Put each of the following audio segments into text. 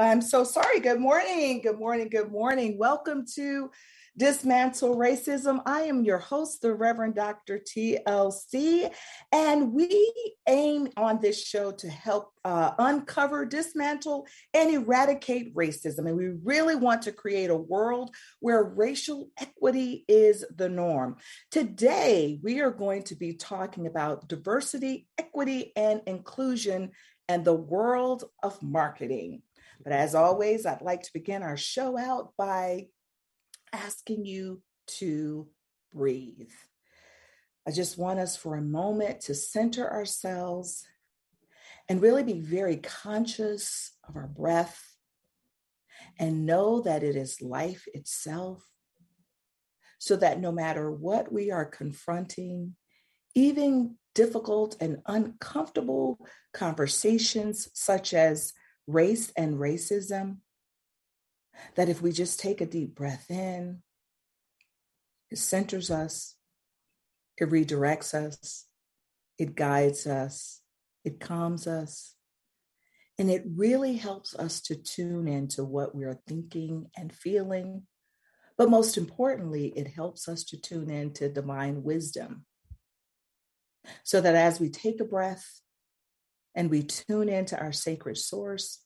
I'm so sorry. Good morning. Good morning. Good morning. Welcome to Dismantle Racism. I am your host, the Reverend Dr. TLC, and we aim on this show to help uh, uncover, dismantle, and eradicate racism. And we really want to create a world where racial equity is the norm. Today, we are going to be talking about diversity, equity, and inclusion and the world of marketing. But as always, I'd like to begin our show out by asking you to breathe. I just want us for a moment to center ourselves and really be very conscious of our breath and know that it is life itself, so that no matter what we are confronting, even difficult and uncomfortable conversations such as race and racism, that if we just take a deep breath in, it centers us, it redirects us, it guides us, it calms us, and it really helps us to tune into what we are thinking and feeling. But most importantly, it helps us to tune into divine wisdom. So that as we take a breath and we tune into our sacred source,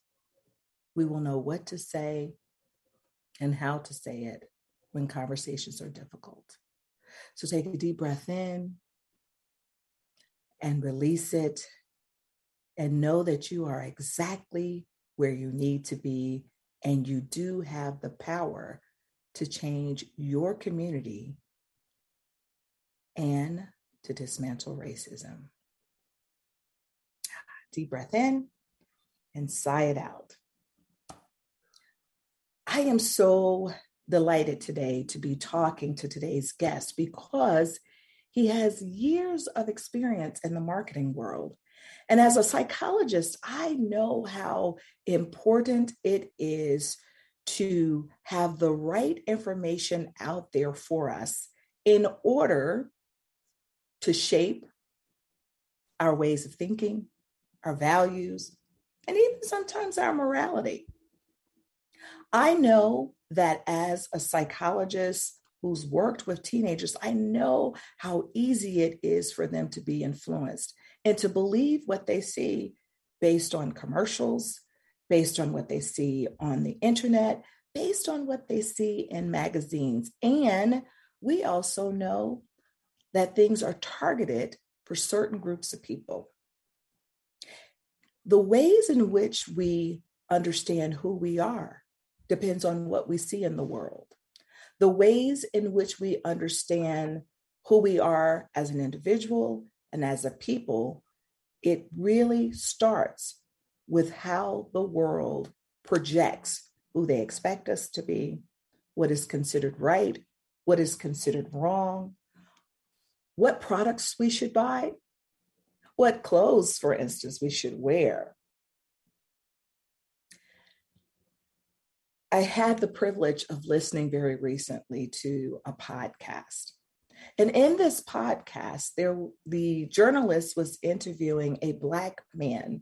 we will know what to say and how to say it when conversations are difficult. So take a deep breath in and release it, and know that you are exactly where you need to be, and you do have the power to change your community and to dismantle racism. Deep breath in and sigh it out. I am so delighted today to be talking to today's guest because he has years of experience in the marketing world. And as a psychologist, I know how important it is to have the right information out there for us in order to shape our ways of thinking, our values, and even sometimes our morality. I know that as a psychologist who's worked with teenagers, I know how easy it is for them to be influenced and to believe what they see based on commercials, based on what they see on the internet, based on what they see in magazines. And we also know that things are targeted for certain groups of people. The ways in which we understand who we are depends on what we see in the world. The ways in which we understand who we are as an individual and as a people, it really starts with how the world projects who they expect us to be, what is considered right, what is considered wrong, what products we should buy, what clothes, for instance, we should wear. I had the privilege of listening very recently to a podcast. And in this podcast, there the journalist was interviewing a black man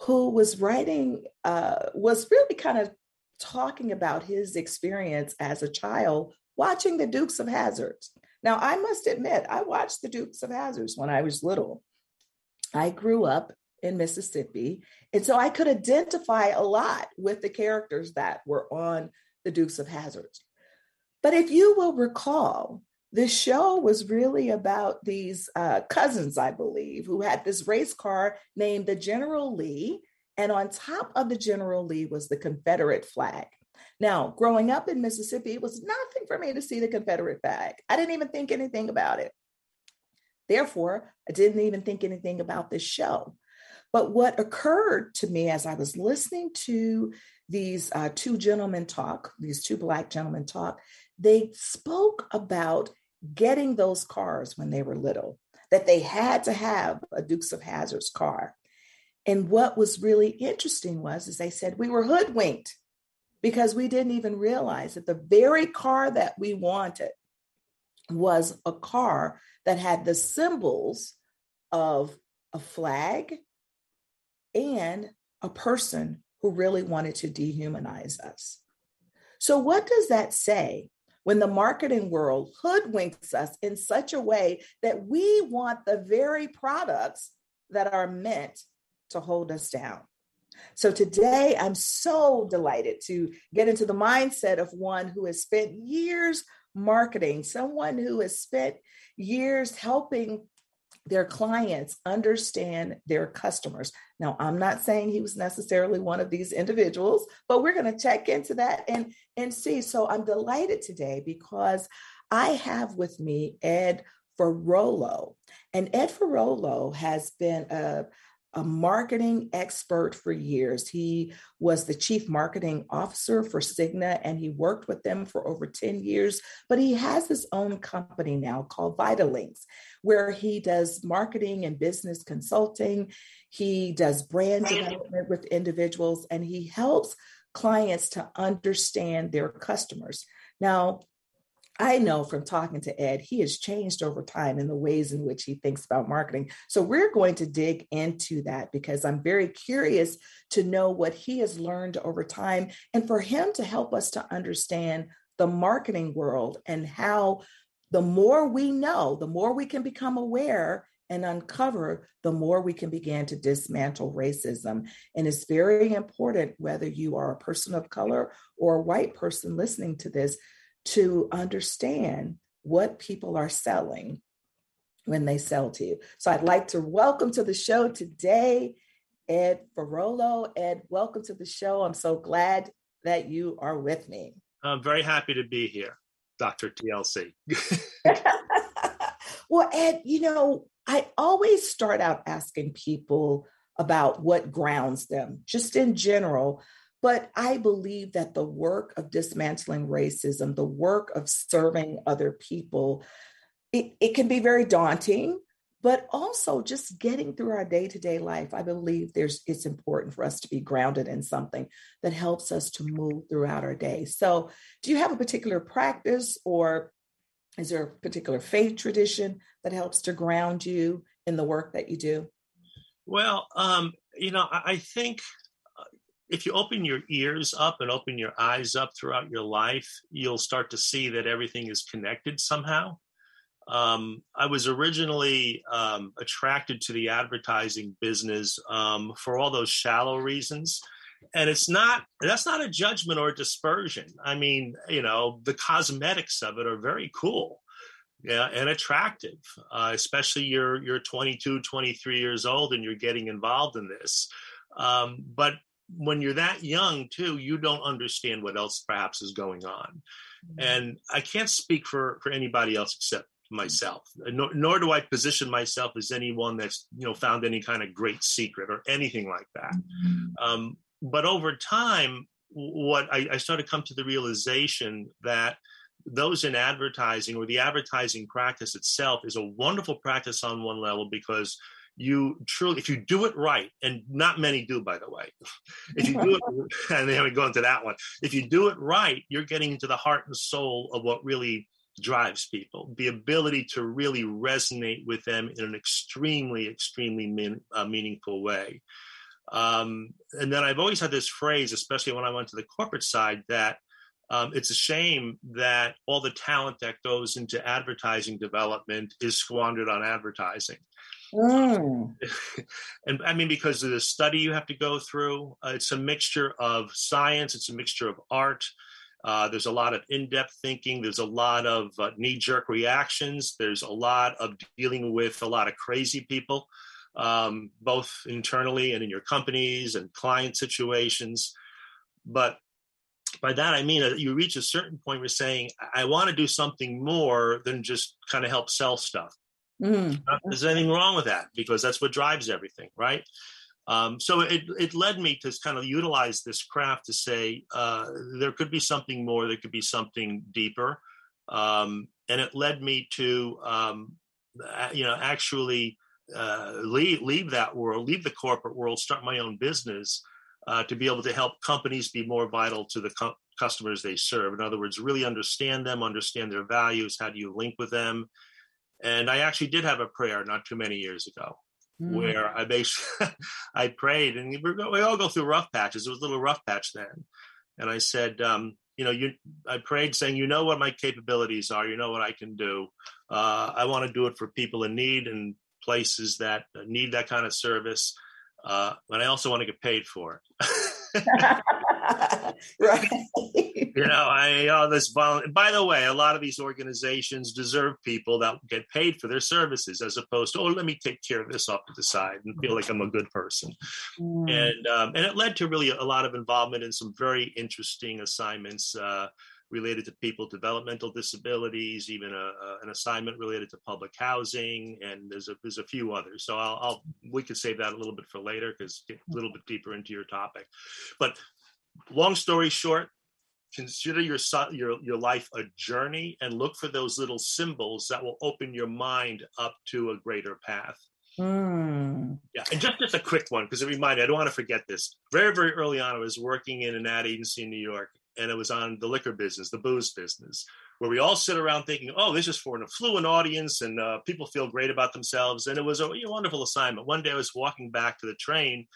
who was writing, uh, was really kind of talking about his experience as a child watching the Dukes of Hazzards. Now, I must admit, I watched the Dukes of Hazzards when I was little. I grew up in Mississippi, and so I could identify a lot with the characters that were on the Dukes of Hazzards. But if you will recall, this show was really about these uh, cousins, I believe, who had this race car named the General Lee. And on top of the General Lee was the Confederate flag. Now, growing up in Mississippi, it was nothing for me to see the Confederate flag. I didn't even think anything about it. Therefore, I didn't even think anything about this show. But what occurred to me as I was listening to these uh, two gentlemen talk, these two Black gentlemen talk, they spoke about getting those cars when they were little, that they had to have a Dukes of Hazzards car. And what was really interesting was, is they said we were hoodwinked because we didn't even realize that the very car that we wanted was a car that had the symbols of a flag and a person who really wanted to dehumanize us. So, what does that say when the marketing world hoodwinks us in such a way that we want the very products that are meant to hold us down? So today, I'm so delighted to get into the mindset of one who has spent years marketing, someone who has spent years helping their clients understand their customers. Now, I'm not saying he was necessarily one of these individuals, but we're going to check into that and, and see. So I'm delighted today because I have with me Ed Ferrolo. And Ed Ferrolo has been a, a marketing expert for years. He was the chief marketing officer for Cigna and he worked with them for over 10 years. But he has his own company now called Vitalinks, where he does marketing and business consulting. He does brand development with individuals and he helps clients to understand their customers. Now, I know from talking to Ed, he has changed over time in the ways in which he thinks about marketing. So we're going to dig into that because I'm very curious to know what he has learned over time and for him to help us to understand the marketing world and how the more we know, the more we can become aware and uncover, the more we can begin to dismantle racism. And it's very important whether you are a person of color or a white person listening to this to understand what people are selling when they sell to you. So I'd like to welcome to the show today Ed Ferrolo. Ed, welcome to the show. I'm so glad that you are with me. I'm very happy to be here, Dr. TLC. well, Ed, you know, I always start out asking people about what grounds them, just in general. But I believe that the work of dismantling racism, the work of serving other people, it, it can be very daunting, but also just getting through our day-to-day life. I believe there's it's important for us to be grounded in something that helps us to move throughout our day. So do you have a particular practice or is there a particular faith tradition that helps to ground you in the work that you do? Well, um, you know, I, I think if you open your ears up and open your eyes up throughout your life, you'll start to see that everything is connected somehow. Um, I was originally um, attracted to the advertising business um, for all those shallow reasons. And it's not, that's not a judgment or a dispersion. I mean, you know, the cosmetics of it are very cool yeah, and attractive, uh, especially you're, you're 22, 23 years old and you're getting involved in this. Um, but when you're that young too you don't understand what else perhaps is going on mm-hmm. and i can't speak for for anybody else except myself nor, nor, do i position myself as anyone that's you know found any kind of great secret or anything like that mm-hmm. um, but over time what I, I started to come to the realization that those in advertising or the advertising practice itself is a wonderful practice on one level because you truly, if you do it right, and not many do, by the way, if you do it, and then haven't gone that one, if you do it right, you're getting into the heart and soul of what really drives people. The ability to really resonate with them in an extremely extremely min, uh, meaningful way. Um, and then i've always had this phrase especially when i went to the corporate side that um, it's a shame that all the talent that goes into advertising development is squandered on advertising Mm. and I mean, because of the study you have to go through, uh, it's a mixture of science, it's a mixture of art. Uh, there's a lot of in depth thinking, there's a lot of uh, knee jerk reactions, there's a lot of dealing with a lot of crazy people, um, both internally and in your companies and client situations. But by that I mean that you reach a certain point where saying, I want to do something more than just kind of help sell stuff. Mm. There's anything wrong with that because that's what drives everything, right? Um, so it it led me to kind of utilize this craft to say uh, there could be something more, there could be something deeper, um, and it led me to um, you know actually uh, leave leave that world, leave the corporate world, start my own business uh, to be able to help companies be more vital to the co- customers they serve. In other words, really understand them, understand their values. How do you link with them? And I actually did have a prayer not too many years ago. mm. where I basically I prayed, and we, we all go through rough patches. It was a little rough patch then, and I said, um, you know, you I prayed saying, you know what my capabilities are, you know what I can do. Uh, I want to do it for people in need and places that need that kind of service, uh, but I also want to get paid for it. right. you know, I uh, this vol- by the way, a lot of these organizations deserve people that get paid for their services as opposed to, oh, let me take care of this off to the side and feel like I'm a good person. Mm. And um, and it led to really a lot of involvement in some very interesting assignments. Uh, related to people with developmental disabilities, even a, a, an assignment related to public housing, and there's a there's a few others. So I'll, I'll we could save that a little bit for later because get a little bit deeper into your topic. But long story short, consider your your your life a journey and look for those little symbols that will open your mind up to a greater path. Mm. Yeah, and just just a quick one because it reminded I don't want to forget this. Very very early on, I was working in an ad agency in New York, and it was on the liquor business, the booze business, where we all sit around thinking, "Oh, this is for an affluent audience, and uh, people feel great about themselves." And it was a, wonderful assignment. One day, I was walking back to the train,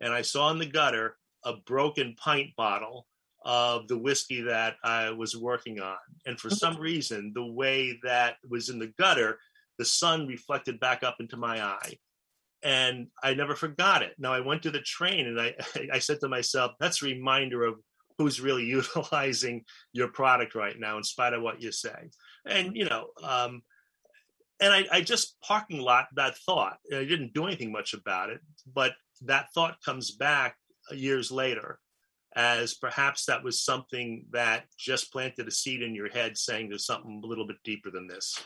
and I saw in the gutter a broken pint bottle of the whiskey that I was working on. And for some reason, the way that was in the gutter, the sun reflected back up into my eye. And I never forgot it. Now I went to the train and I, I said to myself, that's a reminder of who's really utilizing your product right now, in spite of what you say. And, you know, um, and I, I just parking lot that thought. I didn't do anything much about it, but that thought comes back years later as perhaps that was something that just planted a seed in your head saying there's something a little bit deeper than this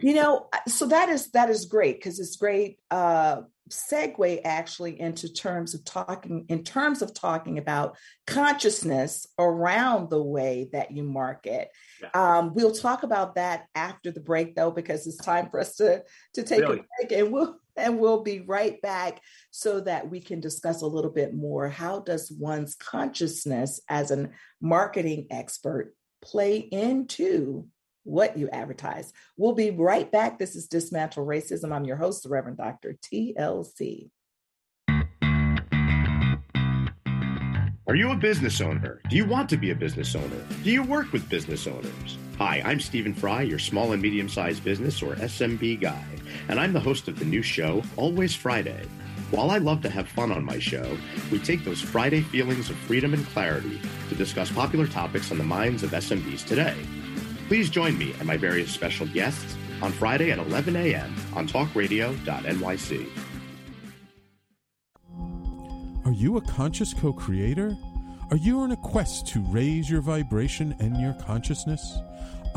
you know so that is that is great because it's great uh segue actually into terms of talking in terms of talking about consciousness around the way that you market yeah. um, we'll talk about that after the break though because it's time for us to to take really? a break and we'll and we'll be right back so that we can discuss a little bit more how does one's consciousness as a marketing expert play into what you advertise. We'll be right back. This is Dismantle Racism. I'm your host, the Reverend Dr. TLC. Are you a business owner? Do you want to be a business owner? Do you work with business owners? Hi, I'm Stephen Fry, your small and medium sized business or SMB guy, and I'm the host of the new show, Always Friday. While I love to have fun on my show, we take those Friday feelings of freedom and clarity to discuss popular topics on the minds of SMBs today. Please join me and my various special guests on Friday at 11 a.m. on talkradio.nyc. Are you a conscious co creator? Are you on a quest to raise your vibration and your consciousness?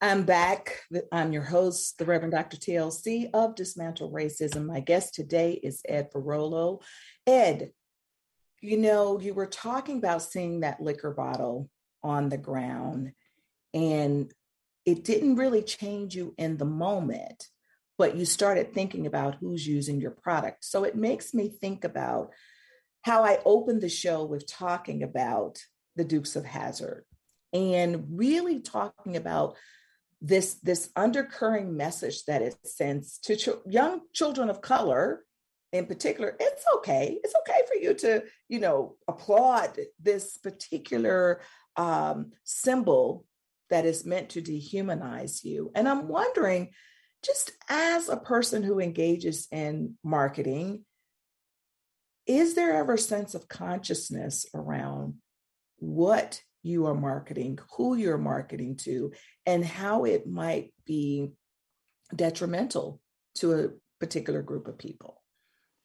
I'm back. I'm your host, the Reverend Dr. TLC of Dismantle Racism. My guest today is Ed Farolo. Ed, you know, you were talking about seeing that liquor bottle on the ground, and it didn't really change you in the moment, but you started thinking about who's using your product. So it makes me think about how I opened the show with talking about the Dukes of Hazzard and really talking about this this undercurring message that it sends to ch- young children of color in particular it's okay. It's okay for you to you know applaud this particular um, symbol that is meant to dehumanize you. And i'm wondering just as a person who engages in marketing is there ever a sense of consciousness around what you are marketing, who you're marketing to, and how it might be detrimental to a particular group of people?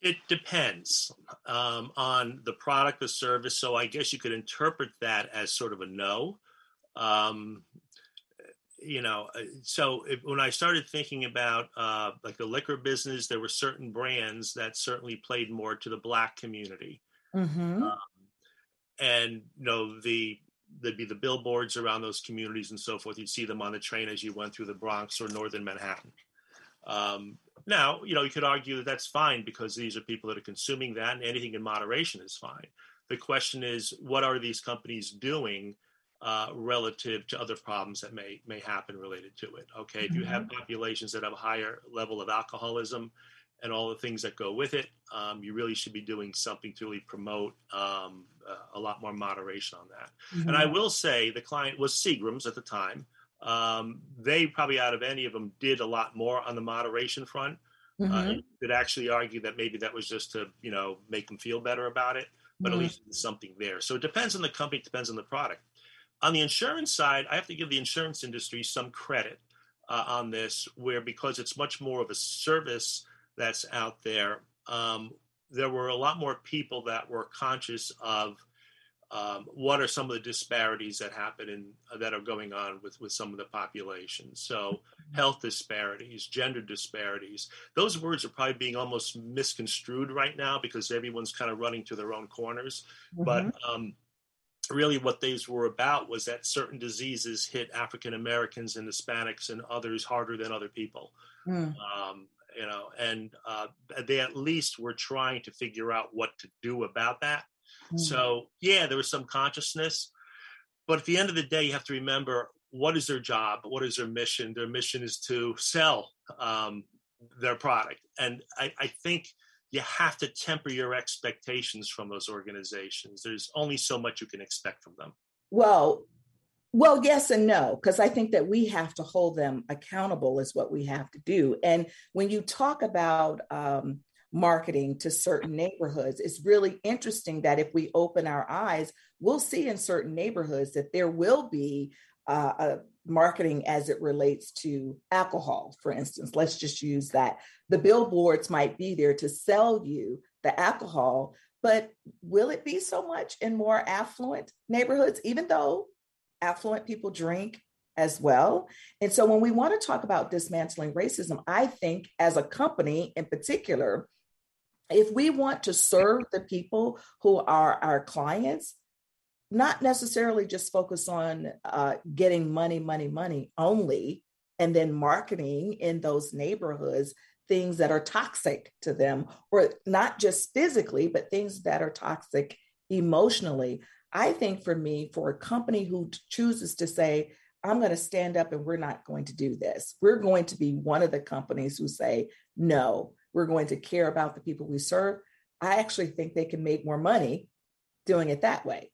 It depends um, on the product or service. So I guess you could interpret that as sort of a no. Um, you know, uh, so if, when I started thinking about uh, like the liquor business, there were certain brands that certainly played more to the black community. Mm-hmm. Um, and you know the there'd be the billboards around those communities and so forth. You'd see them on the train as you went through the Bronx or northern Manhattan. Um, now, you know, you could argue that that's fine because these are people that are consuming that, and anything in moderation is fine. The question is, what are these companies doing uh, relative to other problems that may may happen related to it? Okay, mm-hmm. if you have mm-hmm. populations that have a higher level of alcoholism, and all the things that go with it, um, you really should be doing something to really promote um, uh, a lot more moderation on that. Mm-hmm. And I will say the client was Seagram's at the time. Um, they probably out of any of them did a lot more on the moderation front. Uh, mm-hmm. Uh, you could actually argue that maybe that was just to you know make them feel better about it, but mm-hmm. at least there's something there. So it depends on the company, it depends on the product. On the insurance side, I have to give the insurance industry some credit uh, on this, where because it's much more of a service that's out there, um, there were a lot more people that were conscious of um, what are some of the disparities that happen and uh, that are going on with with some of the population. So health disparities, gender disparities. Those words are probably being almost misconstrued right now because everyone's kind of running to their own corners. Mm-hmm. But um, really, what these were about was that certain diseases hit African Americans and Hispanics and others harder than other people. Mm. Um, you know, and uh, they at least were trying to figure out what to do about that. Mm-hmm. So, yeah, there was some consciousness, but at the end of the day, you have to remember what is their job, what is their mission. Their mission is to sell um, their product, and I, I think you have to temper your expectations from those organizations. There's only so much you can expect from them. Well, well, yes and no, because I think that we have to hold them accountable, is what we have to do. And when you talk about um, marketing to certain neighborhoods, it's really interesting that if we open our eyes, we'll see in certain neighborhoods that there will be uh, a marketing as it relates to alcohol, for instance. Let's just use that. The billboards might be there to sell you the alcohol, but will it be so much in more affluent neighborhoods, even though affluent people drink as well. And so when we want to talk about dismantling racism, I think as a company in particular, if we want to serve the people who are our clients, not necessarily just focus on uh, getting money, money, money only, and then marketing in those neighborhoods things that are toxic to them, or not just physically, but things that are toxic emotionally. I think for me, for a company who chooses to say, I'm going to stand up and we're not going to do this, we're going to be one of the companies who say, no, we're going to care about the people we serve. I actually think they can make more money doing it that way.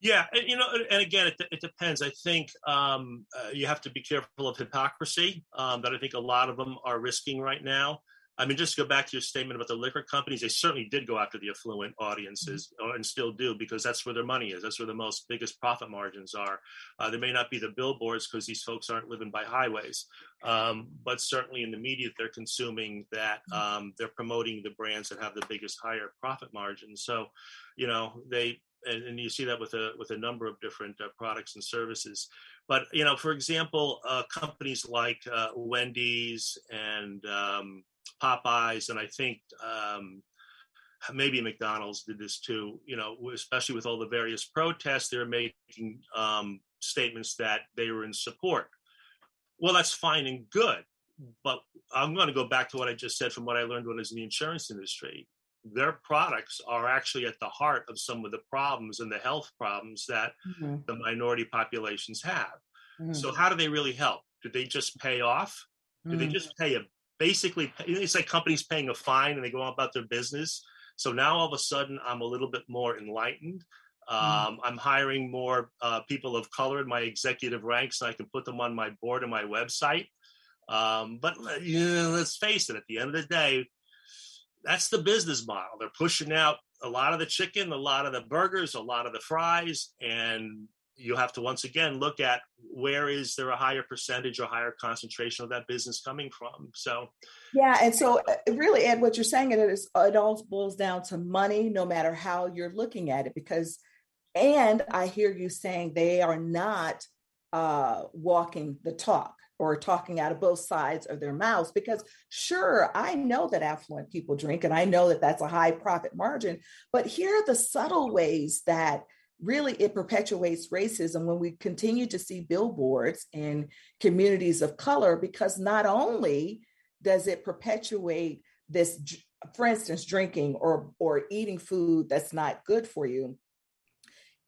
Yeah, you know, and again, it, it depends. I think um, uh, you have to be careful of hypocrisy um, that I think a lot of them are risking right now. I mean, just to go back to your statement about the liquor companies, they certainly did go after the affluent audiences mm-hmm. and still do because that's where their money is. That's where the most biggest profit margins are. Uh, there may not be the billboards because these folks aren't living by highways, um, but certainly in the media they're consuming that mm-hmm. um, they're promoting the brands that have the biggest higher profit margins. So, you know, they and, and you see that with a with a number of different uh, products and services. But you know, for example, uh, companies like uh, Wendy's and um, Popeyes, and I think um, maybe McDonald's did this too. You know, especially with all the various protests, they're making um, statements that they were in support well, that's fine and good. But I'm going to go back to what I just said from what I learned when I was in the insurance industry. Their products are actually at the heart of some of the problems and the health problems that mm-hmm. the minority populations have. Mm-hmm. So, how do they really help? Do they just pay off? Do they just pay a basically? It's like companies paying a fine and they go about their business. So now all of a sudden, I'm a little bit more enlightened. Mm-hmm. Um, I'm hiring more uh, people of color in my executive ranks, and I can put them on my board and my website. Um, but you know, let's face it, at the end of the day, that's the business model. They're pushing out a lot of the chicken, a lot of the burgers, a lot of the fries, and you have to once again look at where is there a higher percentage or higher concentration of that business coming from. So, yeah, and so uh, really, Ed, what you're saying it is it all boils down to money, no matter how you're looking at it, because and I hear you saying they are not uh, walking the talk or talking out of both sides of their mouths because sure i know that affluent people drink and i know that that's a high profit margin but here are the subtle ways that really it perpetuates racism when we continue to see billboards in communities of color because not only does it perpetuate this for instance drinking or or eating food that's not good for you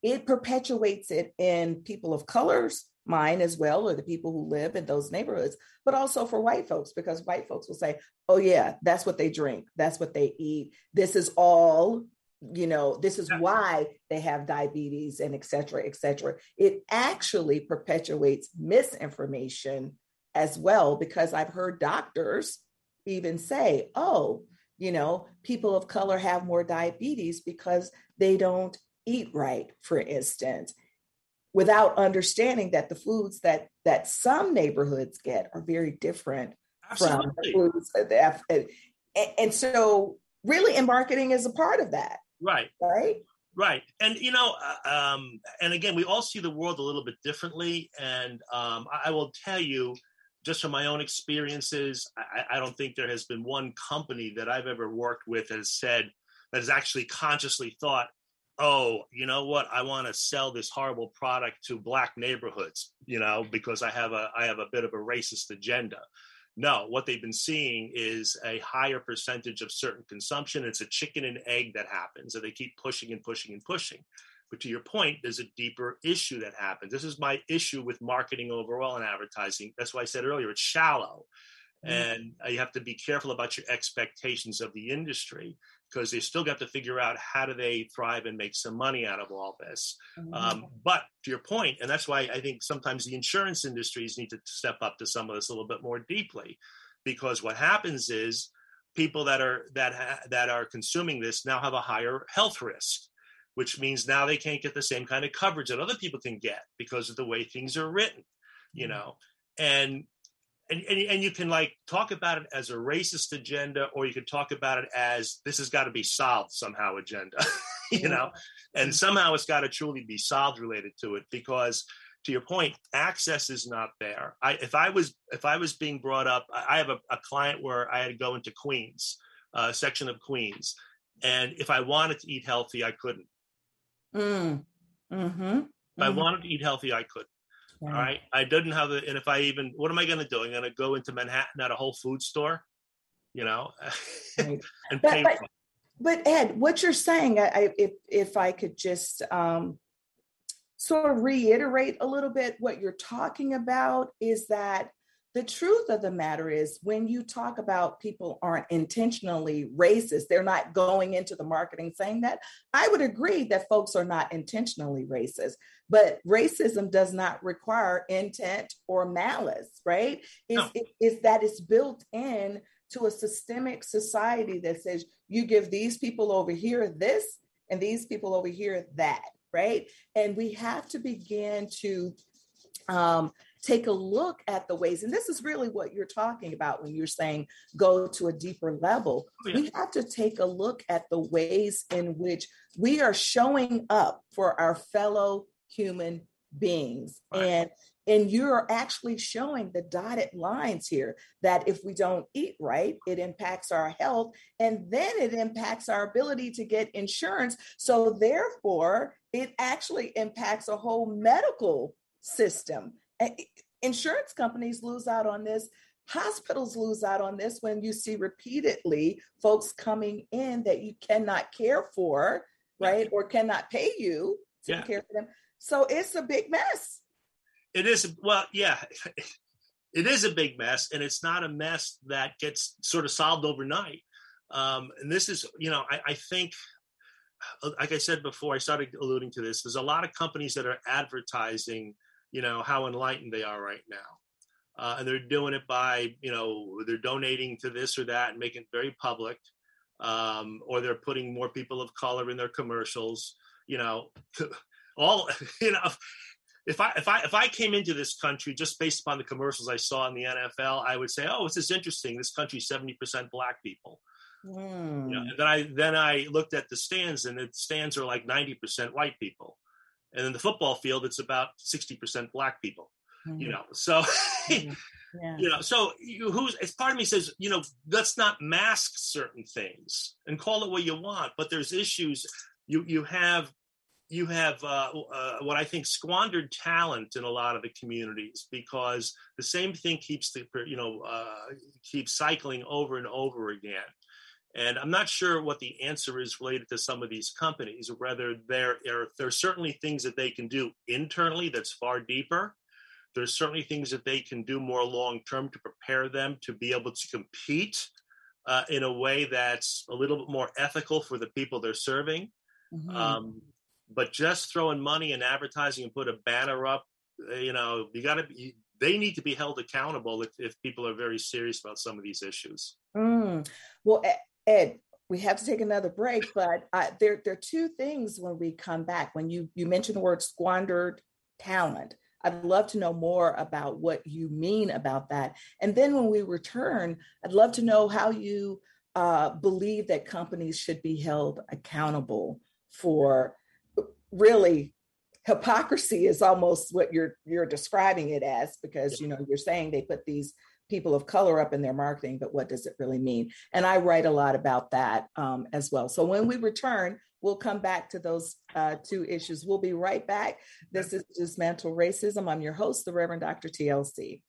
it perpetuates it in people of colors mine as well or the people who live in those neighborhoods but also for white folks because white folks will say oh yeah that's what they drink that's what they eat this is all you know this is why they have diabetes and et cetera et cetera. It actually perpetuates misinformation as well because i've heard doctors even say oh you know people of color have more diabetes because they don't eat right for instance without understanding that the foods that that some neighborhoods get are very different Absolutely. from the foods that, and, and so really in marketing is a part of that Right. Right. Right. And, you know, uh, um, and again, we all see the world a little bit differently. And um, I, I will tell you, just from my own experiences, I, I, don't think there has been one company that I've ever worked with that has said, that has actually consciously thought, oh, you know what, I want to sell this horrible product to black neighborhoods, you know, because I have a I have a bit of a racist agenda. No, what they've been seeing is a higher percentage of certain consumption. It's a chicken and egg that happens, and they keep pushing and pushing and pushing. But to your point, there's a deeper issue that happens. This is my issue with marketing overall and advertising. That's why I said earlier it's shallow. Mm-hmm. And you have to be careful about your expectations of the industry because they still got to figure out how do they thrive and make some money out of all this. Mm-hmm. Um, but to your point, and that's why I think sometimes the insurance industries need to step up to some of this a little bit more deeply, because what happens is people that are that ha- that are consuming this now have a higher health risk. Which means now they can't get the same kind of coverage that other people can get because of the way things are written, you mm-hmm. know. And and, and, and you can like talk about it as a racist agenda or you can talk about it as this has got to be solved somehow agenda you know and somehow it's got to truly be solved related to it because to your point access is not there i if i was if i was being brought up i have a, a client where i had to go into queens a uh, section of queens and if i wanted to eat healthy i couldn't mm. mm-hmm. if i mm-hmm. wanted to eat healthy i couldn't yeah. All right. I didn't have it. and if I even, what am I going to do? I'm going to go into Manhattan at a Whole Food store, you know, right. and but, pay. But, but, Ed, what you're saying, I, if if I could just um, sort of reiterate a little bit, what you're talking about is that the truth of the matter is when you talk about people aren't intentionally racist they're not going into the marketing saying that i would agree that folks are not intentionally racist but racism does not require intent or malice right is no. is that it's built in to a systemic society that says you give these people over here this and these people over here that right and we have to begin to um, take a look at the ways, and this is really what you're talking about when you're saying go to a deeper level. Oh, yeah. We have to take a look at the ways in which we are showing up for our fellow human beings. Right. And and you're actually showing the dotted lines here that if we don't eat right, it impacts our health and then it impacts our ability to get insurance. So, therefore, it actually impacts a whole medical system insurance companies lose out on this. Hospitals lose out on this when you see repeatedly folks coming in that you cannot care for, right? Or cannot pay you to Yeah. care for them. So it's a big mess. It is well, yeah. It is a big mess, and it's not a mess that gets sort of solved overnight. Um, and this is, you know, I, I think, like I said before, I started alluding to this. There's a lot of companies that are advertising, you know, how enlightened they are right now, uh, and they're doing it by, you know, they're donating to this or that and making it very public, um, or they're putting more people of color in their commercials. You know, all you know if I if I if I came into this country just based upon the commercials I saw in the NFL, I would say, "Oh, this is interesting. This country's seventy percent black people." Hmm. You know, and then I then I looked at the stands, and the stands are like ninety percent white people, and in the football field, it's about sixty percent black people. You know, so. Yeah. you know, so you, who's as part of me says, you know, let's not mask certain things and call it what you want, but there's issues. You you have you have uh, uh, what I think squandered talent in a lot of the communities because the same thing keeps the you know uh, keeps cycling over and over again. And I'm not sure what the answer is related to some of these companies, or whether there are there are certainly things that they can do internally that's far deeper. There's certainly things that they can do more long term to prepare them to be able to compete uh, in a way that's a little bit more ethical for the people they're serving. Mhm. Um, but just throwing money and advertising and put a banner up, uh, you know, you got to. They need to be held accountable if, if people are very serious about some of these issues. Mm. Well, Ed, we have to take another break, but uh, there, there are two things when we come back. When you you mentioned the word squandered talent, I'd love to know more about what you mean about that. And then when we return, I'd love to know how you uh, believe that companies should be held accountable for really hypocrisy is almost what you're you're describing it as because you know you're saying they put these people of color up in their marketing but what does it really mean and i write a lot about that um, as well so when we return we'll come back to those uh, two issues we'll be right back this is dismantle racism i'm your host the reverend dr tlc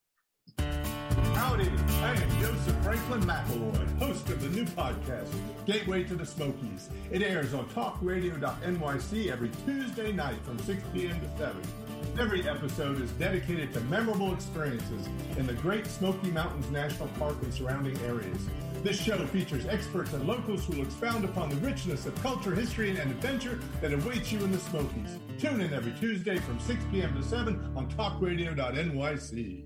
Howdy, I am Joseph Franklin McElroy, host of the new podcast, Gateway to the Smokies. It airs on talkradio.nyc every Tuesday night from 6 p.m. to 7. Every episode is dedicated to memorable experiences in the Great Smoky Mountains National Park and surrounding areas. This show features experts and locals who will expound upon the richness of culture, history, and adventure that awaits you in the Smokies. Tune in every Tuesday from 6 p.m. to 7 on talkradio.nyc.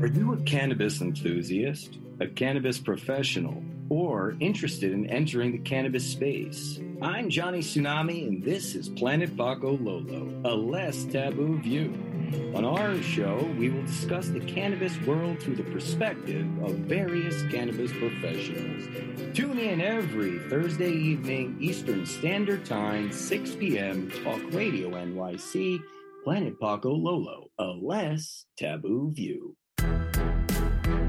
Are you a cannabis enthusiast, a cannabis professional, or interested in entering the cannabis space? I'm Johnny Tsunami, and this is Planet Pakalolo, a less taboo view. On our show, we will discuss the cannabis world through the perspective of various cannabis professionals. Tune in every Thursday evening, Eastern Standard Time, 6 p.m., Talk Radio NYC, Planet Pakalolo, a less taboo view.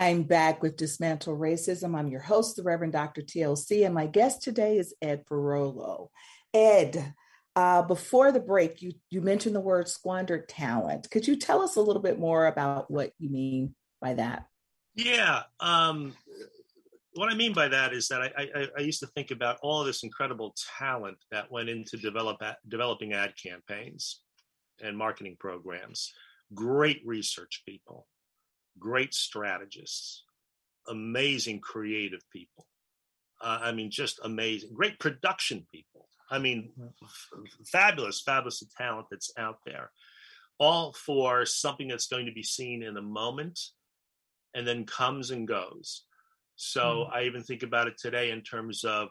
I'm back with Dismantle Racism. I'm your host, the Reverend Dr. TLC, and my guest today is Ed Ferrolo. Ed, uh, before the break, you, you mentioned the word squandered talent. Could you tell us a little bit more about what you mean by that? Yeah. Um, what I mean by that is that I, I, I, used to think about all this incredible talent that went into develop, developing ad campaigns and marketing programs. Great research people, great strategists, amazing creative people. Uh, I mean, just amazing, great production people. I mean, f- fabulous, fabulous talent that's out there, all for something that's going to be seen in a moment and then comes and goes. So mm. I even think about it today in terms of,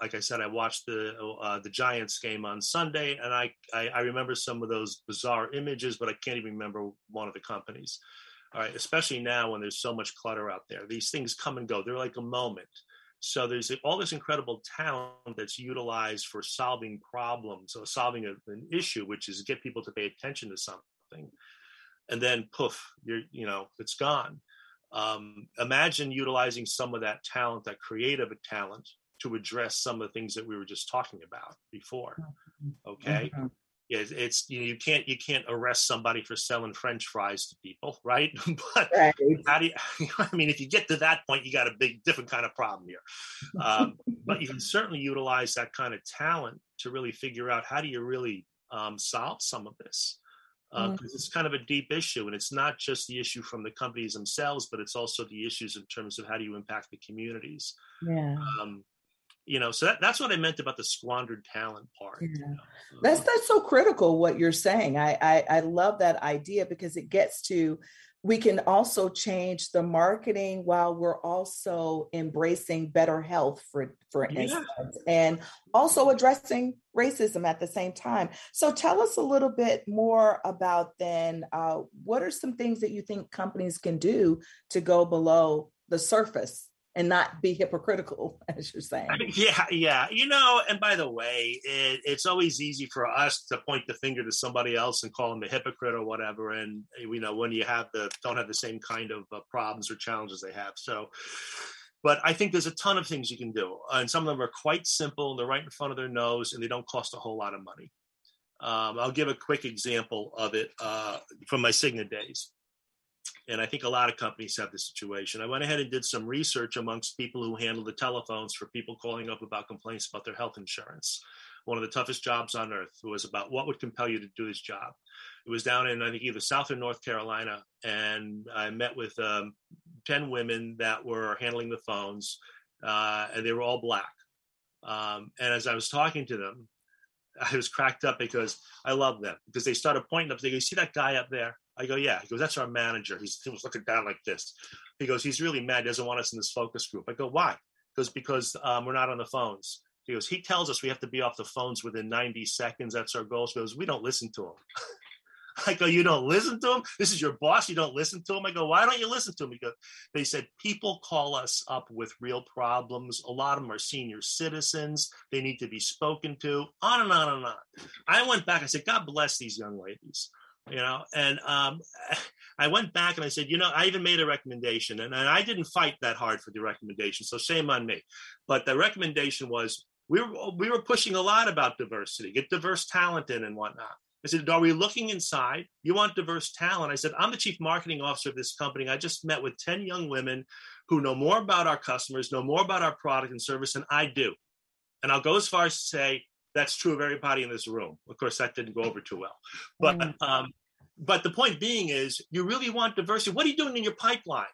like I said, I watched the uh, the Giants game on Sunday, and I, I, I remember some of those bizarre images, but I can't even remember one of the companies. All right, especially now when there's so much clutter out there, these things come and go. They're like a moment. So there's all this incredible talent that's utilized for solving problems or solving a, an issue, which is get people to pay attention to something, and then poof, you're you know it's gone. Um, imagine utilizing some of that talent, that creative talent, to address some of the things that we were just talking about before. Mm-hmm. Okay. It's, it's you know you can't you can't arrest somebody for selling French fries to people, right? but right. how do you? I mean, if you get to that point, you got a big different kind of problem here. Um, but you can certainly utilize that kind of talent to really figure out how do you really um, solve some of this because uh, mm-hmm. it's kind of a deep issue and it's not just the issue from the companies themselves but it's also the issues in terms of how do you impact the communities yeah um, you know so that, that's what i meant about the squandered talent part yeah. you know? that's that's so critical what you're saying. I, I i love that idea because it gets to we can also change the marketing while we're also embracing better health for for instance and also addressing racism at the same time. So tell us a little bit more about then uh, what are some things that you think companies can do to go below the surface and not be hypocritical, as you're saying. Yeah, yeah. You know, and by the way, it, it's always easy for us to point the finger to somebody else and call them a hypocrite or whatever. And you know, when you have the don't have the same kind of uh, problems or challenges they have. So, but I think there's a ton of things you can do, and some of them are quite simple. And they're right in front of their nose, and they don't cost a whole lot of money. Um, I'll give a quick example of it uh, from my Cigna days and I think a lot of companies have this situation. I went ahead and did some research amongst people who handle the telephones for people calling up about complaints about their health insurance. One of the toughest jobs on earth was about what would compel you to do this job. It was down in, I think, either South or North Carolina. And I met with um, 10 women that were handling the phones, uh, and they were all black. Um, and as I was talking to them, I was cracked up because I love them because they started pointing up. They go, "You see that guy up there? I go, yeah. He goes, that's our manager. He's, he was looking down like this. He goes, he's really mad. He doesn't want us in this focus group. I go, why? He goes, because um, we're not on the phones. He goes, he tells us we have to be off the phones within 90 seconds. That's our goal. He goes, we don't listen to him. I go, you don't listen to him? This is your boss. You don't listen to him? I go, why don't you listen to him? He goes, they said, people call us up with real problems. A lot of them are senior citizens. They need to be spoken to, on and on and on. I went back. I said, God bless these young ladies you know and um, i went back and i said you know i even made a recommendation and, and i didn't fight that hard for the recommendation so shame on me but the recommendation was we were we were pushing a lot about diversity get diverse talent in and whatnot I said, Are we looking inside? You want diverse talent? I said, I'm the chief marketing officer of this company. I just met with 10 young women who know more about our customers, know more about our product and service than I do. And I'll go as far as to say, that's true of everybody in this room. Of course, that didn't go over too well. But mm. um, but the point being is you really want diversity. What are you doing in your pipeline?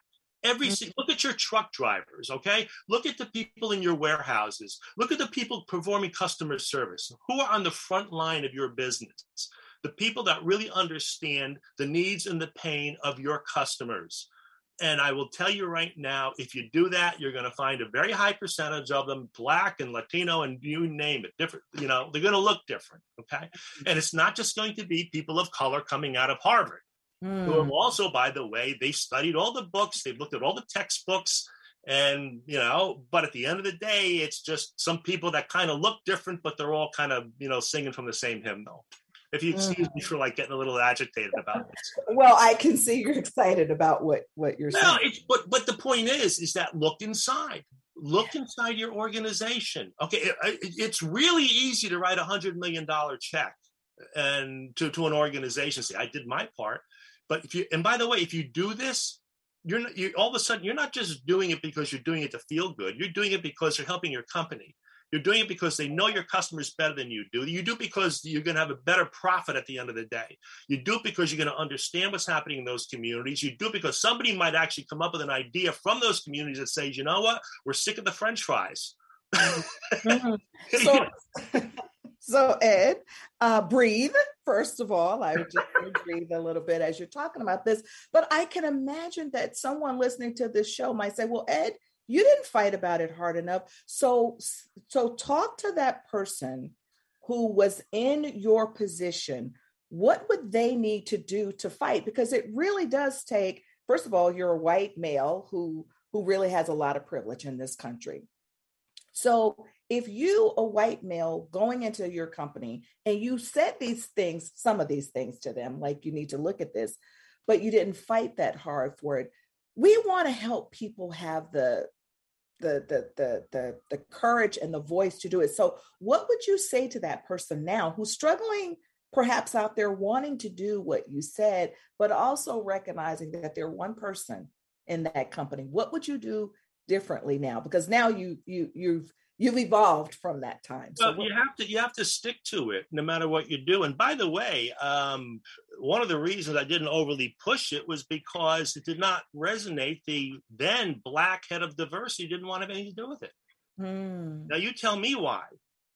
Every mm-hmm. look at your truck drivers, okay? Look at the people in your warehouses. Look at the people performing customer service. Who are on the front line of your business? The people that really understand the needs and the pain of your customers. And I will tell you right now, if you do that, you're going to find a very high percentage of them black and Latino and you name it, different, you know, they're going to look different. Okay. And it's not just going to be people of color coming out of Harvard, mm. who have hmm. also, by the way, they studied all the books, they've looked at all the textbooks. And, you know, but at the end of the day, it's just some people that kind of look different, but they're all kind of, you know, singing from the same hymnal. If you mm. excuse me for like getting a little agitated about this. Well, I can see you're excited about what what you're No, saying. but but the point is is that look inside. Look inside your organization. Okay, it, it- it's really easy to write a hundred million dollar check uh, and to, to an organization say I did my part. But if you and by the way, if you do this, you're not, you all of a sudden you're not just doing it because you're doing it to feel good. You're doing it because you're helping your company. You're doing it because they know your customers better than you do. You do it because you're going to have a better profit at the end of the day. You do it because you're going to understand what's happening in those communities. You do it because somebody might actually come up with an idea from those communities that says, you know what, we're sick of the French fries. Mhm. So, so Ed, uh, breathe. First of all, I would just breathe a little bit as you're talking about this. But I can imagine that someone listening to this show might say, "Well, Ed, you didn't fight about it hard enough." So, so talk to that person who was in your position. What would they need to do to fight? Because it really does take. First of all, you're a white male who who really has a lot of privilege in this country. So if you, a white male, going into your company and you said these things, some of these things to them, like you need to look at this, but you didn't fight that hard for it. We want to help people have the the the the the the courage and the voice to do it. So what would you say to that person now who's struggling perhaps out there wanting to do what you said, but also recognizing that they're one person in that company? What would you do differently now? Because now you you you've you've evolved from that time. So Well, what- you have to you have to stick to it no matter what you do. And by the way, um, one of the reasons I didn't overly push it was because it did not resonate. The then black head of diversity didn't want to have anything to do with it. Hmm. Now you tell me why.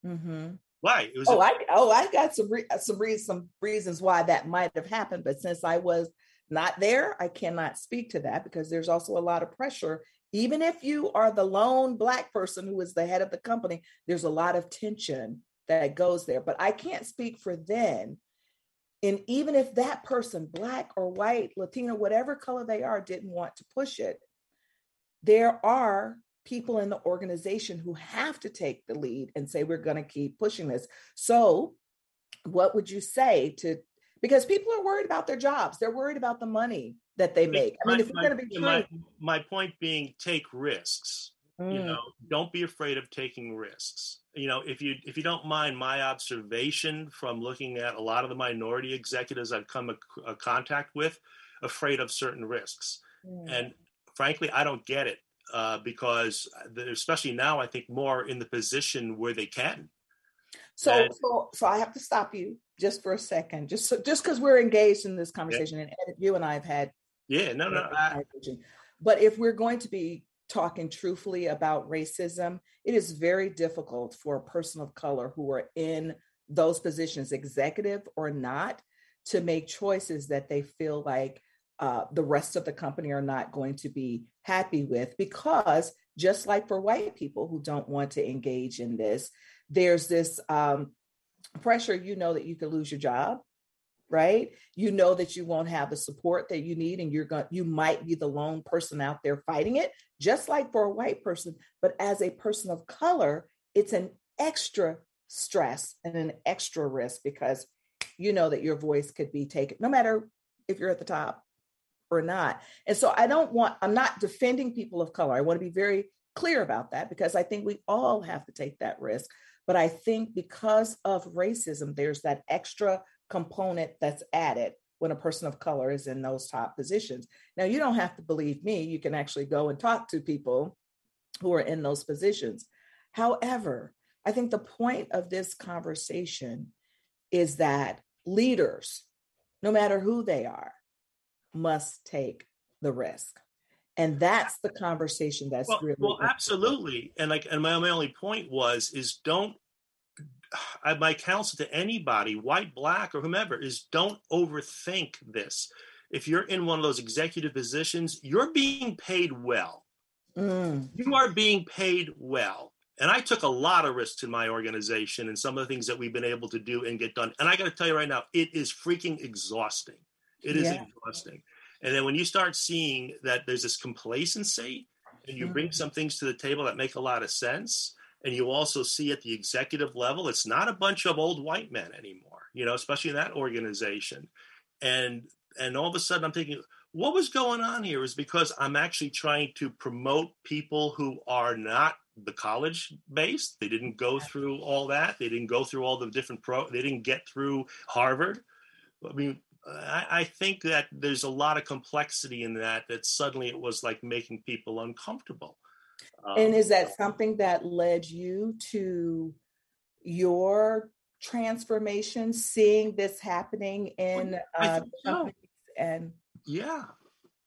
Mhm. Why? It was Oh, a- I oh I got some re- some re- some reasons why that might have happened, but since I was not there, I cannot speak to that because there's also a lot of pressure. Even if you are the lone black person who is the head of the company, there's a lot of tension that goes there. But I can't speak for then. And even if that person, black or white, Latino, whatever color they are, didn't want to push it, there are people in the organization who have to take the lead and say, we're going to keep pushing this. So, what would you say to, because people are worried about their jobs, they're worried about the money that they make. I mean, my- if you're going to be my, true, my point being take risks. you Mm, know don't be afraid of taking risks you know if you if you don't mind my observation from looking at a lot of the minority executives i've come a, a contact with afraid of certain risks mm. and frankly i don't get it uh, because especially now i think more in the position where they can So, And- so, so I have to stop you just for a second, just so, just because we're engaged in this conversation, and Ed, you and I have had yeah no no I. But if we're going to be talking truthfully about racism, it is very difficult for a person of color who are in those positions, executive or not, to make choices that they feel like uh, the rest of the company are not going to be happy with. Because just like for white people who don't want to engage in this, there's this um, pressure, you know, that you could lose your job right? You know that you won't have the support that you need and you're going you might be the lone person out there fighting it just like for a white person but as a person of color it's an extra stress and an extra risk because you know that your voice could be taken no matter if you're at the top or not. And so i don't want i'm not defending people of color. I want to be very clear about that because i think we all have to take that risk. But i think because of racism there's that extra component that's added when a person of color is in those top positions. Now, you don't have to believe me. You can actually go and talk to people who are in those positions. However, I think the point of this conversation is that leaders, no matter who they are, must take the risk. And that's the conversation that's well, really well absolutely and like and my, my only point was is don't I, my counsel to anybody white black or whomever is don't overthink this. If you're in one of those executive positions you're being paid well. Mm, you are being paid well. And i took a lot of risks in my organization and some of the things that we've been able to do and get done. And i got to tell you right now it is freaking exhausting. It is Yeah. exhausting. And then when you start seeing that there's this complacency and you bring some things to the table that make a lot of sense and you also see at the executive level it's not a bunch of old white men anymore you know, especially in that organization. And and all of a sudden I'm thinking, what was going on here is because I'm actually trying to promote people who are not the college based. They didn't go through all that. They didn't go through all the different pro. They didn't get through Harvard. I mean, I, I think that there's a lot of complexity in that. That suddenly it was like making people uncomfortable. Um, and is that something that led you to your transformation, seeing this happening in uh, so. and yeah,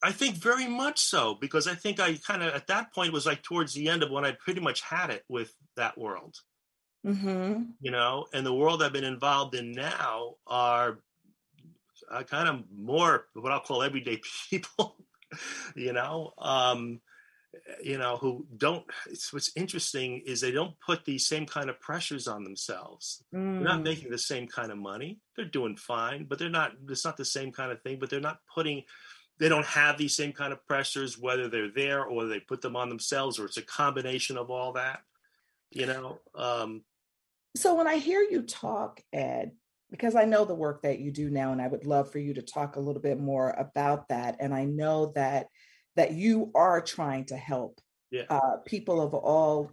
I think very much so because I think I kind of at that point was like towards the end of when I pretty much had it with that world. Mm-hmm. You know, and the world I've been involved in now are uh, kind of more what I'll call everyday people. you know, um, you know, who don't. what's interesting is they don't put these same kind of pressures on themselves. Mm. They're not mm. making the same kind of money. They're doing fine, but they're not. It's not the same kind of thing. But they're not putting. They don't have these same kind of pressures, whether they're there or they put them on themselves, or it's a combination of all that. You know. Um, so when I hear you talk, Ed, because I know the work that you do now, and I would love for you to talk a little bit more about that. And I know that that you are trying to help yeah. uh, people of all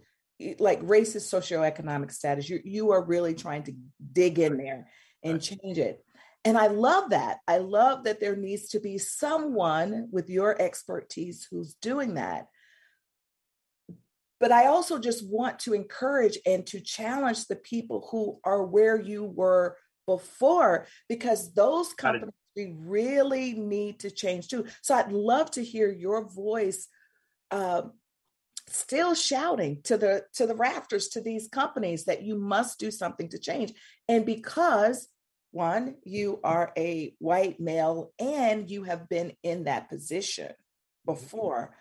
like racist socioeconomic status. You you are really trying to dig in there and change it. And I love that. I love that there needs to be someone with your expertise who's doing that. But I also just want to encourage and to challenge the people who are where you were before, because those companies we really need to change too. So I'd love to hear your voice uh, still shouting to the to the rafters to these companies that you must do something to change. And because one, you are a white male and you have been in that position before.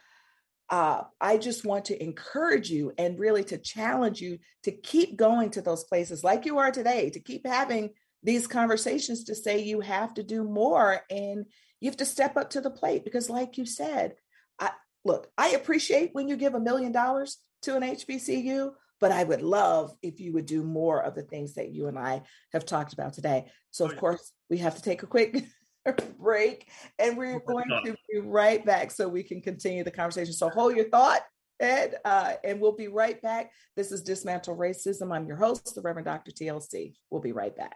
Uh, I just want to encourage you and really to challenge you to keep going to those places like you are today, to keep having these conversations to say you have to do more and you have to step up to the plate because like you said i look i appreciate when you give a million dollars to an hbcu but i would love if you would do more of the things that you and i have talked about today so of course we have to take a quick break and we're going to be right back so we can continue the conversation so hold your thought Ed, uh, and we'll be right back. This is Dismantle Racism. I'm your host, the Reverend Dr. TLC. We'll be right back.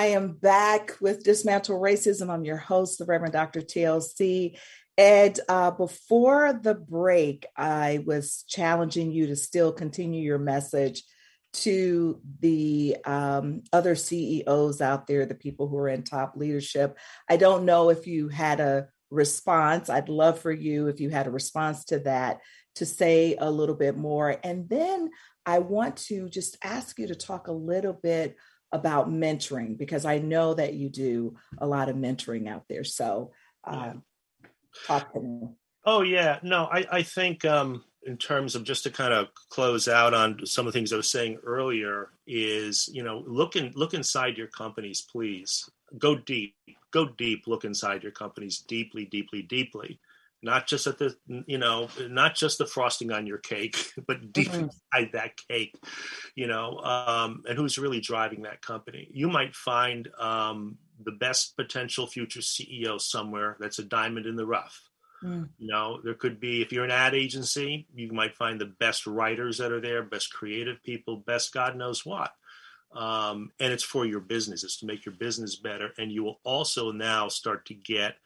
I am back with Dismantle Racism. I'm your host, the Reverend Dr. TLC. Ed, uh, before the break, I was challenging you to still continue your message to the um, other CEOs out there, the people who are in top leadership. I don't know if you had a response. I'd love for you, if you had a response to that, to say a little bit more. And then I want to just ask you to talk a little bit about mentoring because I know that you do a lot of mentoring out there. So, uh, talk to me. Oh yeah, no, I I think um, in terms of just to kind of close out on some of the things I was saying earlier is you know look in look inside your companies, please go deep, go deep, look inside your companies deeply, deeply, deeply not just at the you know not just the frosting on your cake but deep mm-hmm. inside that cake you know um, and who's really driving that company you might find um, the best potential future ceo somewhere that's a diamond in the rough mm. you know there could be if you're an ad agency you might find the best writers that are there best creative people best god knows what um, and it's for your business it's to make your business better and you will also now start to get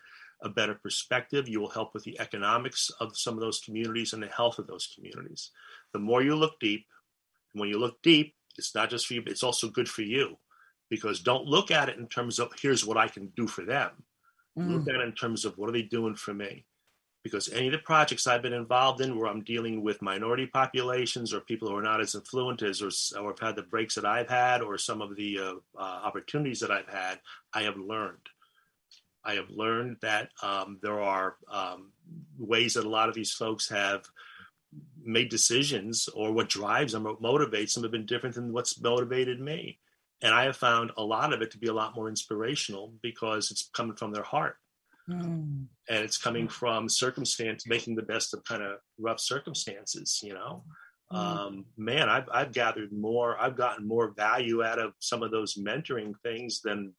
a better perspective. You will help with the economics of some of those communities and the health of those communities. The more you look deep, and when you look deep, it's not just for you, but it's also good for you. Because don't look at it in terms of here's what I can do for them. Mm. Look at it in terms of what are they doing for me. Because any of the projects I've been involved in where I'm dealing with minority populations or people who are not as affluent as or, or have had the breaks that I've had or some of the uh, uh, opportunities that I've had, I have learned I have learned that um, there are um, ways that a lot of these folks have made decisions or what drives them or motivates them have been different than what's motivated me. And I have found a lot of it to be a lot more inspirational because it's coming from their heart. Mm. And it's coming from circumstance, making the best of kind of rough circumstances, you know. Mm. Um, man, I've, I've gathered more, I've gotten more value out of some of those mentoring things than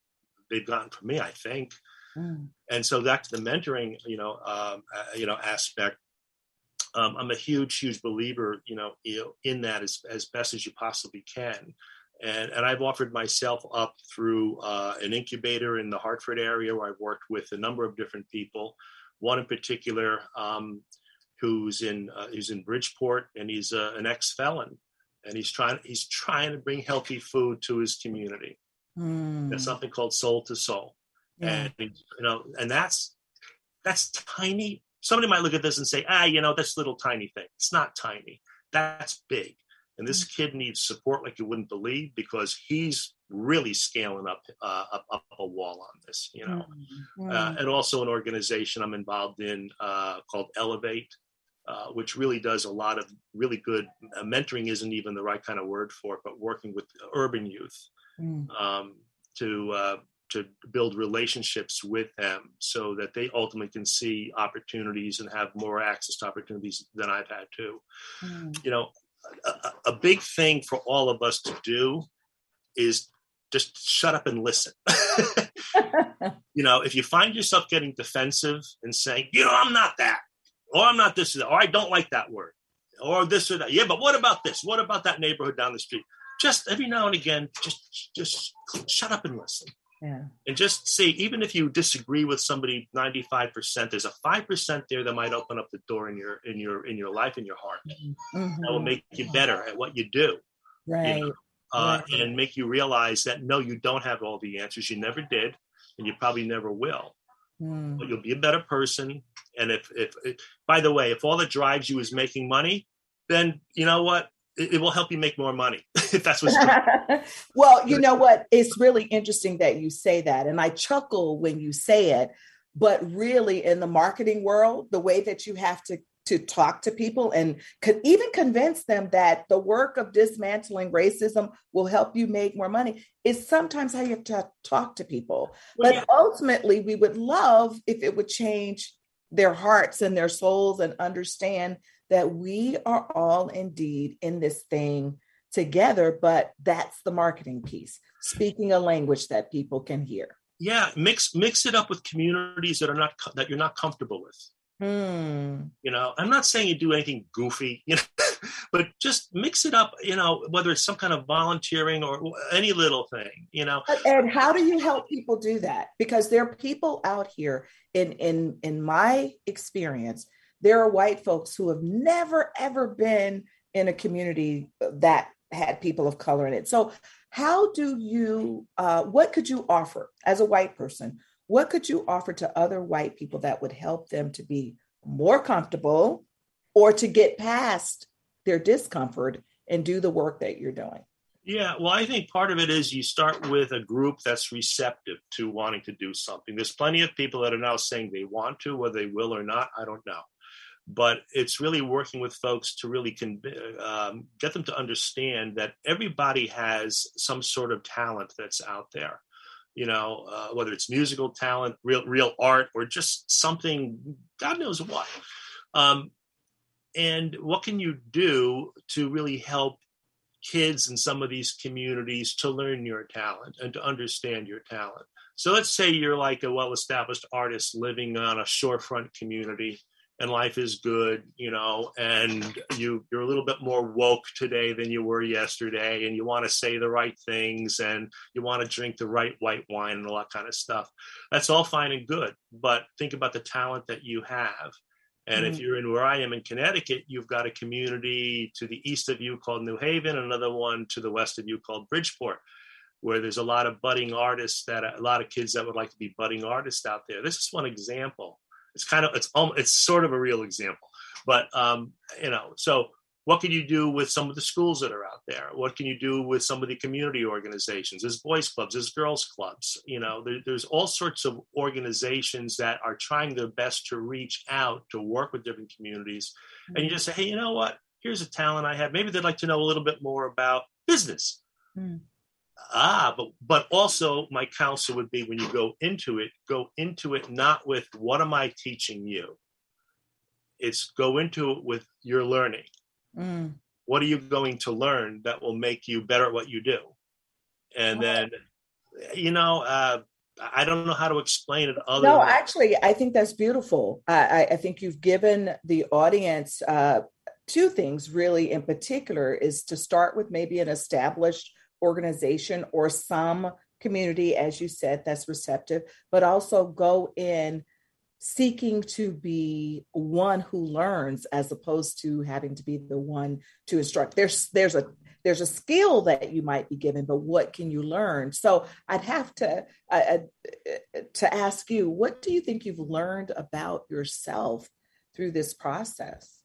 they've gotten from me, I think. Mm. And so back to the mentoring, you know, um, uh, you know, aspect. Um, I'm a huge, huge believer, you know, in that as as best as you possibly can. And, and I've offered myself up through uh, an incubator in the Hartford area where I've worked with a number of different people. One in particular, um, who's in uh, who's in Bridgeport, and he's uh, an ex felon, and he's trying he's trying to bring healthy food to his community. Mm. There's something called Soul to Soul, yeah. and you know, and that's that's tiny. Somebody might look at this and say, ah, you know, this little tiny thing. It's not tiny. That's big. And this mm-hmm. kid needs support like you wouldn't believe because he's really scaling up uh, up, up, a wall on this, you know. Mm-hmm. Uh, and also an organization I'm involved in uh, called Elevate, uh, which really does a lot of really good uh, mentoring. Isn't even the right kind of word for it, but working with urban youth mm. um, to uh, to build relationships with them so that they ultimately can see opportunities and have more access to opportunities than I've had too. Mm. You know, a, a, big thing for all of us to do is just shut up and listen. you know, if you find yourself getting defensive and saying, you know, I'm not that, or I'm not this, or I don't like that word, or this or that. Yeah, but what about this? What about that neighborhood down the street? Just every now and again, just just shut up and listen yeah. And just see, even if you disagree with somebody 95%, there's a 5% there that might open up the door in your in your in your life in your heart. Mm-hmm. That will make you better at what you do. Right. You know? uh, right. and make you realize that no, you don't have all the answers. You never did, and you probably never will. Mm. But you'll be a better person. And if, if, if, by the way, if all that drives you is making money, then you know what? It, will help you make more money if that's what's well you know what it's really interesting that you say that and i chuckle when you say it but really in the marketing world the way that you have to to talk to people and could even convince them that the work of dismantling racism will help you make more money is sometimes how you have to talk to people well, but yeah. ultimately we would love if it would change their hearts and their souls and understand that we are all indeed in this thing together, but that's the marketing piece, speaking a language that people can hear. Yeah, mix mix it up with communities that are not that you're not comfortable with. Hmm. You know, I'm not saying you do anything goofy, you know, but just mix it up, you know, whether it's some kind of volunteering or any little thing, you know. And how do you help people do that? Because there are people out here in in in my experience, there are white folks who have never ever been in a community that had people of color in it. So, how do you, uh, what could you offer as a white person? What could you offer to other white people that would help them to be more comfortable or to get past their discomfort and do the work that you're doing? Yeah, well, I think part of it is you start with a group that's receptive to wanting to do something. There's plenty of people that are now saying they want to, whether they will or not, I don't know. But it's really working with folks to really con- um, get them to understand that everybody has some sort of talent that's out there. You know, uh, whether it's musical talent, real real art, or just something, God knows what. Um, and what can you do to really help kids in some of these communities to learn your talent and to understand your talent. So let's say you're like a well established artist living on a shorefront community and life is good, you know, and you you're a little bit more woke today than you were yesterday and you want to say the right things and you want to drink the right white wine and all that kind of stuff. That's all fine and good, but think about the talent that you have and mm-hmm. if you're in where I am in Connecticut, you've got a community to the east of you called New Haven, another one to the west of you called Bridgeport, where there's a lot of budding artists that a lot of kids that would like to be budding artists out there. This is one example. It's kind of it's almost it's sort of a real example, but um, you know, so what can you do with some of the schools that are out there? What can you do with some of the community organizations? There's boys clubs there's girls clubs you know there, there's all sorts of organizations that are trying their best to reach out to work with different communities. Mm-hmm. and you just say hey you know what? Here's a talent i have. Maybe they'd like to know a little bit more about business. Mm-hmm. Ah but but also my counsel would be when you go into it go into it not with what am i teaching you it's go into it with your learning Mm. What are you going to learn that will make you better at what you do? And then, you know, uh, I don't know how to explain it. Other no, actually, I think that's beautiful. I, I think you've given the audience uh, two things really in particular is to start with maybe an established organization or some community, as you said, that's receptive, but also go in seeking to be one who learns as opposed to having to be the one to instruct. There's there's a there's a skill that you might be given but what can you learn? So i'd have to uh, to ask you what do you think you've learned about yourself through this process?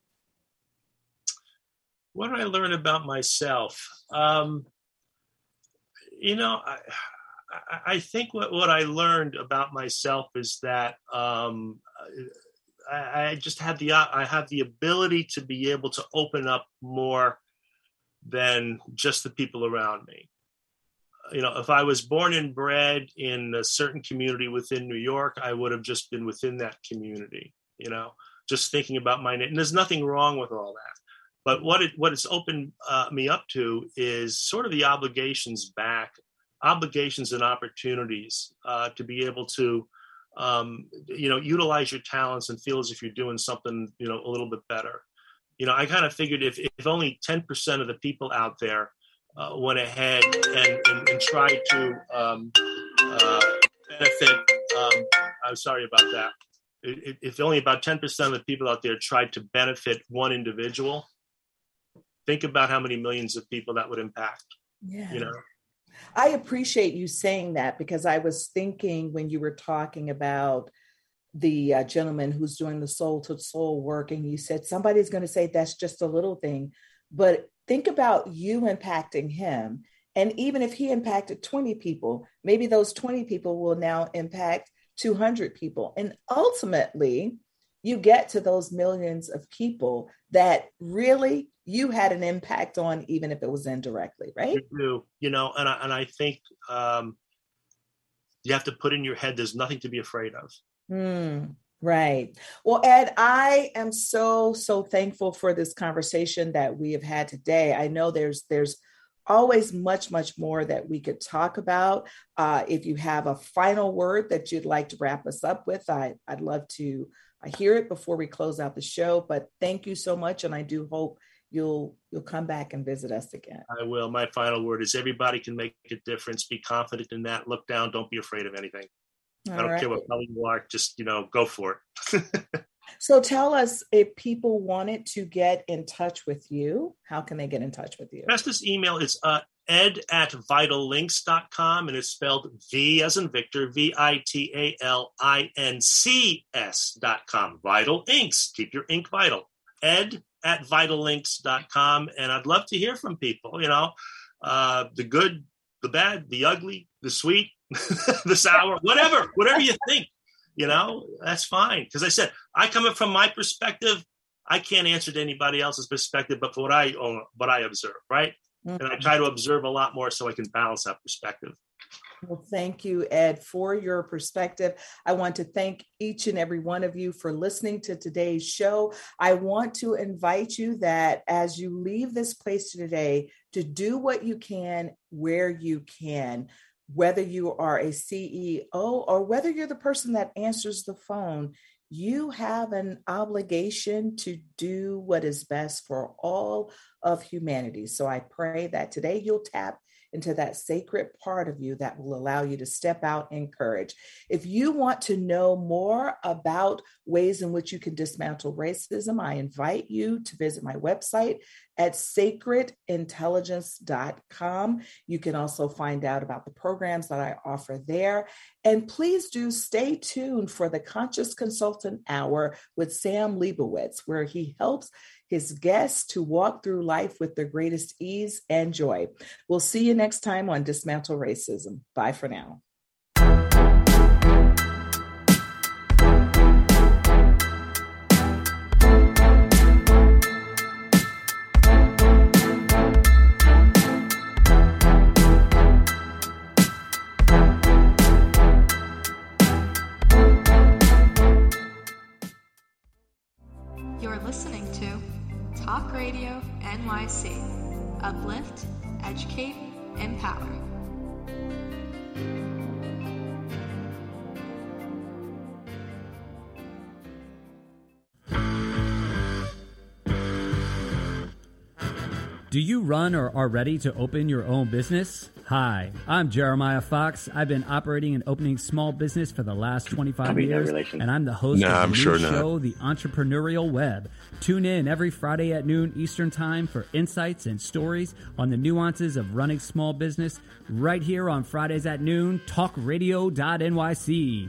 What did i learn about myself? Um, you know I, I think what, what I learned about myself is that um, I, I, just had the I have the ability to be able to open up more than just the people around me. You know, if I was born and bred in a certain community within New York, I would have just been within that community. You know, just thinking about my name. And there's nothing wrong with all that. But what it what it's opened uh, me up to is sort of the obligations back obligations and opportunities uh, to be able to um, you know utilize your talents and feel as if you're doing something you know a little bit better. You know i kind of figured if, if only 10% of the people out there uh, went ahead and, and, and tried to um, uh, benefit um, i'm sorry about that. If only about 10% of the people out there tried to benefit one individual think about how many millions of people that would impact yeah. you know I appreciate you saying that because I was thinking when you were talking about the uh, gentleman who's doing the soul to soul work, and you said somebody's going to say that's just a little thing, but think about you impacting him. And even if he impacted 20 people, maybe those 20 people will now impact 200 people. And ultimately, you get to those millions of people that really you had an impact on, even if it was indirectly, right? You do, you know, and I, and I think um, you have to put in your head there's nothing to be afraid of. Mm, right. Well, Ed, I am so so thankful for this conversation that we have had today. I know there's there's always much much more that we could talk about. Uh, if you have a final word that you'd like to wrap us up with, I, I'd love to I hear it before we close out the show. But thank you so much, and I do hope you'll you'll come back and visit us again. I will. My final word is everybody can make a difference. Be confident in that. Look down. Don't be afraid of anything. All I don't right. care what color you are. Just you know, go for it. So tell us if people wanted to get in touch with you, how can they get in touch with you? Bestest email is uh, ed at vitalincs.com and it's spelled V as in Victor, V I T A L I N C S dot com. Vital Inks. Keep your ink vital. Ed at vitalincs.com. And I'd love to hear from people, you know, uh, the good, the bad, the ugly, the sweet, the sour, whatever, whatever you think you know, that's fine. Because I said, I come from my perspective. I can't answer to anybody else's perspective, but for what I own, what I observe, right? Mm-hmm. And I try to observe a lot more so I can balance that perspective. Well, thank you, Ed, for your perspective. I want to thank each and every one of you for listening to today's show. I want to invite you that as you leave this place today, to do what you can where you can whether you are a CEO or whether you're the person that answers the phone, you have an obligation to do what is best for all of humanity. So I pray that today you'll tap into that sacred part of you that will allow you to step out in courage. If you want to know more about ways in which you can dismantle racism, I invite you to visit my website at sacredintelligence.com. You can also find out about the programs that I offer there. And please do stay tuned for the Conscious Consultant Hour with Sam Leibowitz, where he helps his guests to walk through life with the greatest ease and joy. We'll see you next time on Dismantle Racism. Bye for now. Educate, empower. Do you run or are ready to open your own business? Hi, I'm Jeremiah Fox. I've been operating and opening small business for the last 25 years, and I'm the host nah, of the I'm new sure show, The Entrepreneurial Web. Tune in every Friday at noon Eastern Time for insights and stories on the nuances of running small business right here on Fridays at noon, talkradio.nyc.